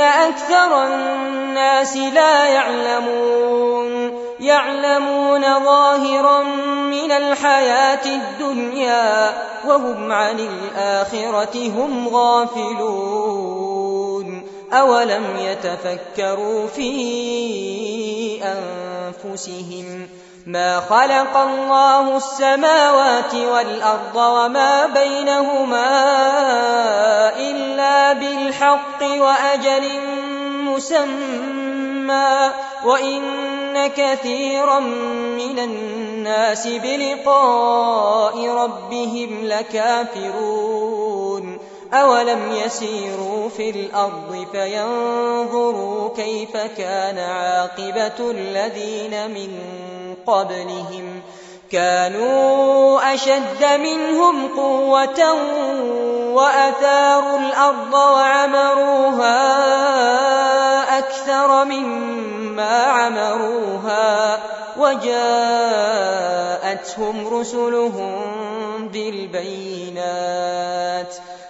أكثر الناس لا يعلمون يعلمون ظاهرا من الحياة الدنيا وهم عن الآخرة هم غافلون أولم يتفكروا في أنفسهم ما خلق الله السماوات والأرض وما بينهما إلا بالحق وأجل مسمى وإن كثيرا من الناس بلقاء ربهم لكافرون أولم يسيروا في الأرض فينظروا كيف كان عاقبة الذين من قبلهم كانوا أشد منهم قوة وأثاروا الأرض وعمروها أكثر مما عمروها وجاءتهم رسلهم بالبينات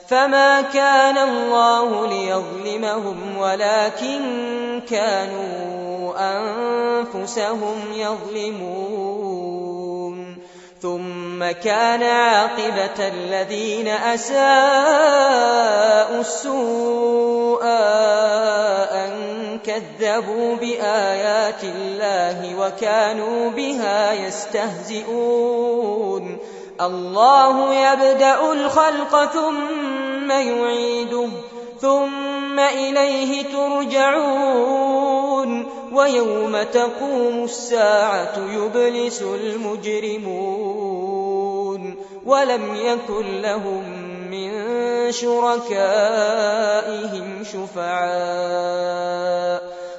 فما كان الله ليظلمهم ولكن كانوا أنفسهم يظلمون ثم كان عاقبة الذين أساءوا السوء أن كذبوا بآيات الله وكانوا بها يستهزئون الله يبدأ الخلق ثم يعيده ثم إليه ترجعون. ويوم تقوم الساعة يبلس المجرمون. ولم يكن لهم من شركائهم شفعاء.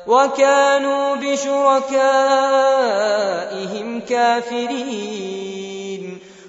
وكانوا بشركائهم كافرين.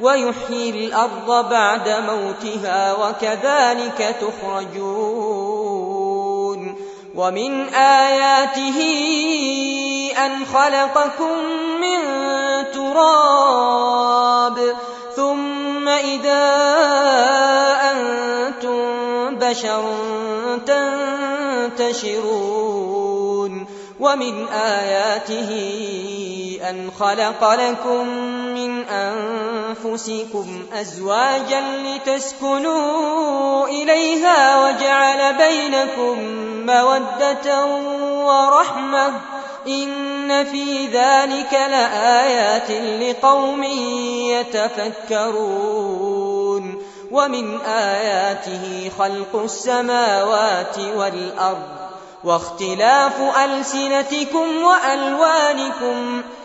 ويحيي الأرض بعد موتها وكذلك تخرجون. ومن آياته أن خلقكم من تراب. ثم إذا أنتم بشر تنتشرون. ومن آياته أن خلق لكم من أنفسكم أزواجا لتسكنوا إليها وجعل بينكم مودة ورحمة إن في ذلك لآيات لقوم يتفكرون ومن آياته خلق السماوات والأرض واختلاف ألسنتكم وألوانكم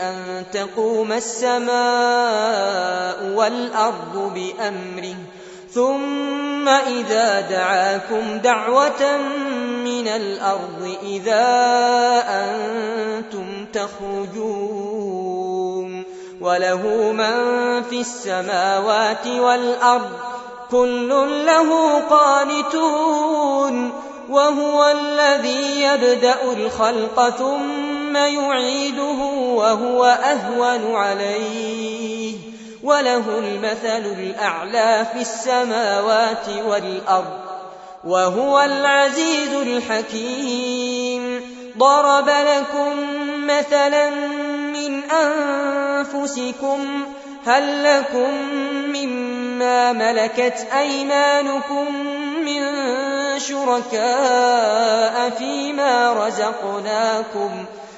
أن تقوم السماء والأرض بأمره ثم إذا دعاكم دعوة من الأرض إذا أنتم تخرجون وله من في السماوات والأرض كل له قانتون وهو الذي يبدأ الخلق ثم يعيده وهو أهون عليه وله المثل الأعلى في السماوات والأرض وهو العزيز الحكيم ضرب لكم مثلا من أنفسكم هل لكم مما ملكت أيمانكم من شركاء فيما رزقناكم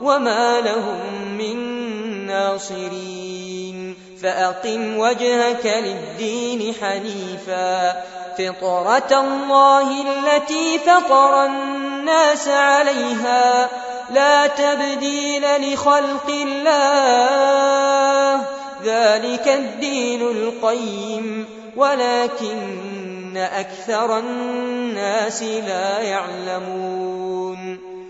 وما لهم من ناصرين فأقم وجهك للدين حنيفا فطرة الله التي فطر الناس عليها لا تبديل لخلق الله ذلك الدين القيم ولكن أكثر الناس لا يعلمون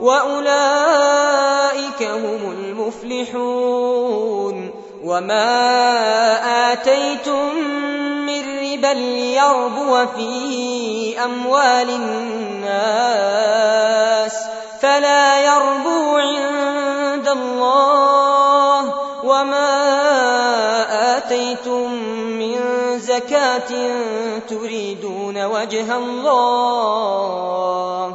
وأولئك هم المفلحون وما آتيتم من ربا ليربو في أموال الناس فلا يربو عند الله وما آتيتم من زكاة تريدون وجه الله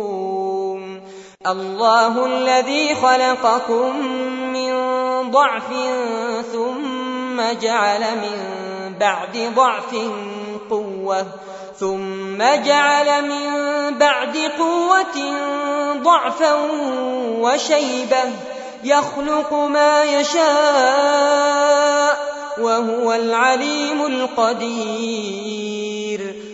الله الذي خلقكم من ضعف ثم جعل من بعد ضعف قوة ثم جعل من بعد قوة ضعفا وشيبة يخلق ما يشاء وهو العليم القدير.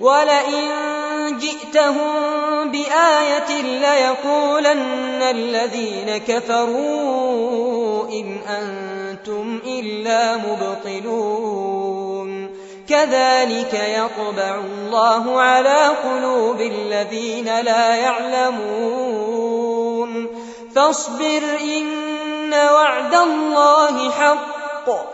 ولئن جئتهم بآية ليقولن الذين كفروا إن أنتم إلا مبطلون. كذلك يطبع الله على قلوب الذين لا يعلمون. فاصبر إن وعد الله حق.